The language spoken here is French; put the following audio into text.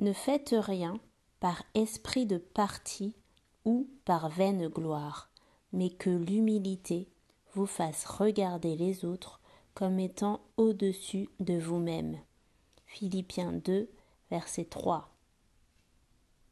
Ne faites rien par esprit de parti ou par vaine gloire, mais que l'humilité vous fasse regarder les autres comme étant au-dessus de vous-même. Philippiens 2, verset 3.